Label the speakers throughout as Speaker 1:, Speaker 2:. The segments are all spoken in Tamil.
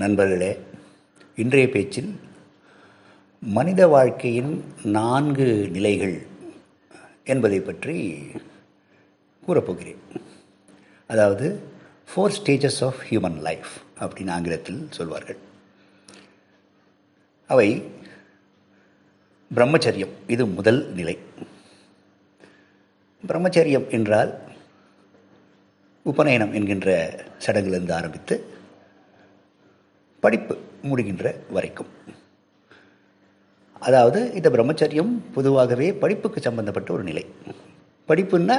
Speaker 1: நண்பர்களே இன்றைய பேச்சில் மனித வாழ்க்கையின் நான்கு நிலைகள் என்பதை பற்றி கூறப்போகிறேன். அதாவது four stages of human life அப்படின்னு ஆங்கிலத்தில் சொல்வார்கள். அவை பிரம்மச்சரியம் இது முதல் நிலை. பிரம்மச்சரியம் என்றால் உபநயனம் என்கின்ற சடங்கிலிருந்து ஆரம்பித்து படிப்பு முடிகின்ற வரைக்கும். அதாவது இந்த பிரம்மச்சரியம் பொதுவாகவே படிப்புக்கு சம்பந்தப்பட்ட ஒரு நிலை. படிப்புன்னா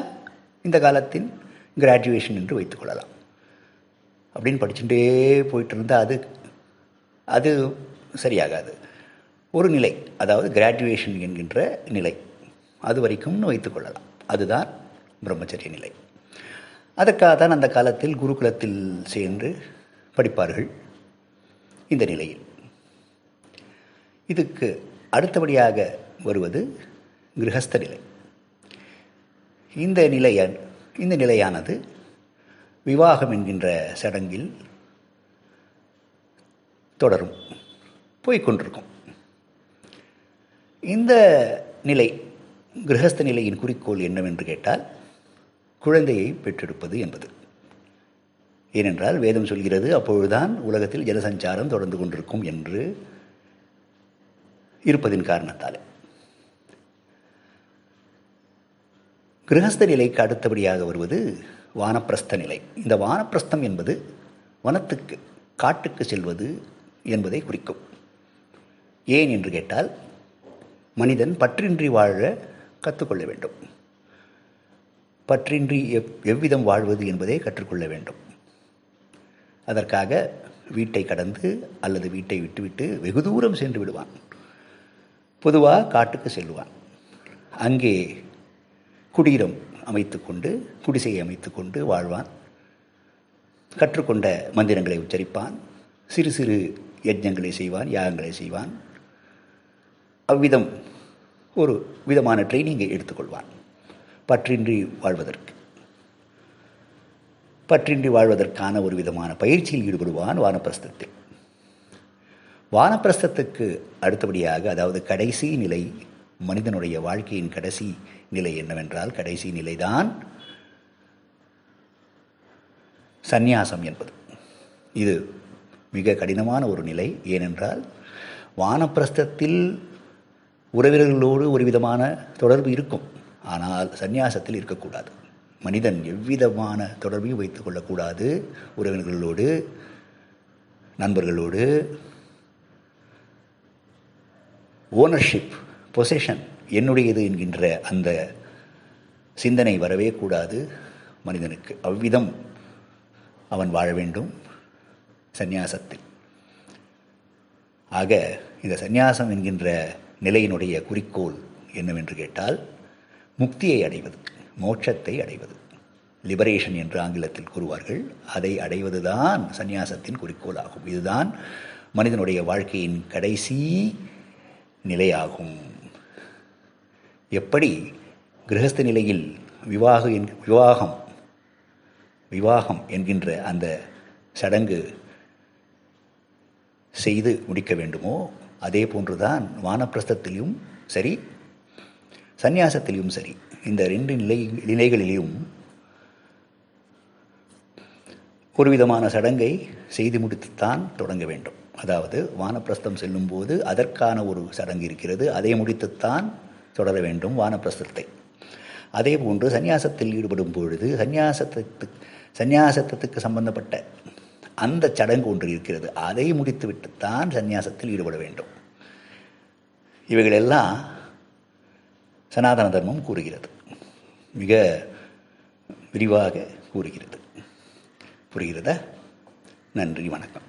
Speaker 1: இந்த காலத்தின் கிராஜுவேஷன் என்று வைத்துக்கொள்ளலாம் அப்படின்னு படிச்சுட்டே போயிட்டு இருந்தால் அது அது சரியாகாது. ஒரு நிலை அதாவது கிராஜுவேஷன் என்கின்ற நிலை. அது வரைக்கும்னு வைத்துக்கொள்ளலாம் அதுதான் பிரம்மச்சரிய நிலை. அதற்காக தான் அந்த காலத்தில் குருகுலத்தில் சேர்ந்து படிப்பார்கள். இந்த நிலையில். இதுக்கு அடுத்தபடியாக வருவது கிரகஸ்த நிலை. இந்த நிலைய இந்த நிலையானது விவாகம் என்கின்ற சடங்கில் தொடரும் போய்கொண்டிருக்கும் இந்த நிலை கிரகஸ்த நிலையின் குறிக்கோள் என்னவென்று கேட்டால் குழந்தையை பெற்றெடுப்பது என்பது. ஏனென்றால் வேதம் சொல்கிறது அப்பொழுதுதான் உலகத்தில் ஜனசஞ்சாரம் தொடர்ந்து கொண்டிருக்கும் என்று இருப்பதின் காரணத்தால். கிரகஸ்த நிலைக்கு அடுத்தபடியாக வருவது வானப்பிரஸ்த நிலை. இந்த வானப்பிரஸ்தம் என்பது வனத்துக்கு காட்டுக்கு செல்வது என்பதை குறிக்கும். ஏன் என்று கேட்டால் மனிதன் பற்றின்றி வாழ கற்றுக்கொள்ள வேண்டும். பற்றின்றி எவ் எவ்விதம் வாழ்வது என்பதை கற்றுக்கொள்ள வேண்டும். அதற்காக வீட்டை கடந்து அல்லது வீட்டை விட்டுவிட்டு வெகு தூரம் சென்று விடுவான். பொதுவாக காட்டுக்கு செல்லுவான். அங்கே குடீரம் அமைத்துக்கொண்டு குடிசையை அமைத்துக்கொண்டு வாழ்வான். கற்றுக்கொண்ட மந்திரங்களை உச்சரிப்பான். சிறு சிறு யஜ்ஞங்களை செய்வான் யாகங்களை செய்வான். அவ்விதம் ஒரு விதமான ட்ரைனிங்கை எடுத்துக்கொள்வான். பற்றின்றி வாழ்வதற்கு. பற்றின்றி வாழ்வதற்கான ஒரு விதமான பயிற்சியில் ஈடுபடுவான் வானப்பிரஸ்தத்தில். வானப்பிரஸ்தத்துக்கு அடுத்தபடியாக அதாவது கடைசி நிலை மனிதனுடைய வாழ்க்கையின் கடைசி நிலை என்னவென்றால் கடைசி நிலைதான் சந்நியாசம் என்பது. இது மிக கடினமான ஒரு நிலை. ஏனென்றால் வானப்பிரஸ்தத்தில் உறவினர்களோடு ஒரு விதமான தொடர்பு இருக்கும். ஆனால் சந்நியாசத்தில் இருக்கக்கூடாது. மனிதன் எவ்விதமான தொடர்பையும் வைத்துக் கொள்ளக்கூடாது. உறவினர்களோடு நண்பர்களோடு. ஓனர்ஷிப் பொசேஷன் என்னுடையது என்கின்ற அந்த சிந்தனை வரவே கூடாது. மனிதனுக்கு அவ்விதம் அவன் வாழ வேண்டும். சந்நியாசத்தில். ஆக இந்த சந்நியாசம் என்கின்ற நிலையினுடைய குறிக்கோள் என்னவென்று கேட்டால் முக்தியை அடைவது. மோட்சத்தை அடைவது. லிபரேஷன் என்று ஆங்கிலத்தில் கூறுவார்கள் அதை அடைவதுதான் சந்நியாசத்தின் குறிக்கோள் ஆகும் இதுதான் மனிதனுடைய வாழ்க்கையின் கடைசி நிலையாகும். எப்படி? கிரகஸ்த நிலையில் விவாக விவாகம் விவாகம் என்கின்ற அந்த சடங்கு செய்து முடிக்க வேண்டுமோ? அதே போன்றுதான் வானப்பிரஸ்தத்திலும் சரி சந்நியாசத்திலும் சரி இந்த ரெண்டு நிலை நிலைகளிலும் ஒரு விதமான சடங்கை செய்து முடித்துத்தான் தொடங்க வேண்டும். அதாவது வானப்பிரஸ்தம் செல்லும்போது அதற்கான ஒரு சடங்கு இருக்கிறது அதை முடித்துத்தான் தொடர வேண்டும் வானப்பிரஸ்தத்தை. அதே போன்று சந்நியாசத்தில் ஈடுபடும் பொழுது சந்நியாசத்துக்கு சந்நியாசத்துக்கு சம்பந்தப்பட்ட அந்த சடங்கு ஒன்று இருக்கிறது அதை முடித்துவிட்டுத்தான் சந்நியாசத்தில் ஈடுபட வேண்டும். இவைகளெல்லாம் சனாதன தர்மம் கூறுகிறது. மிக விரிவாக கூறுகிறது. புரிகிறதா? நன்றி வணக்கம்.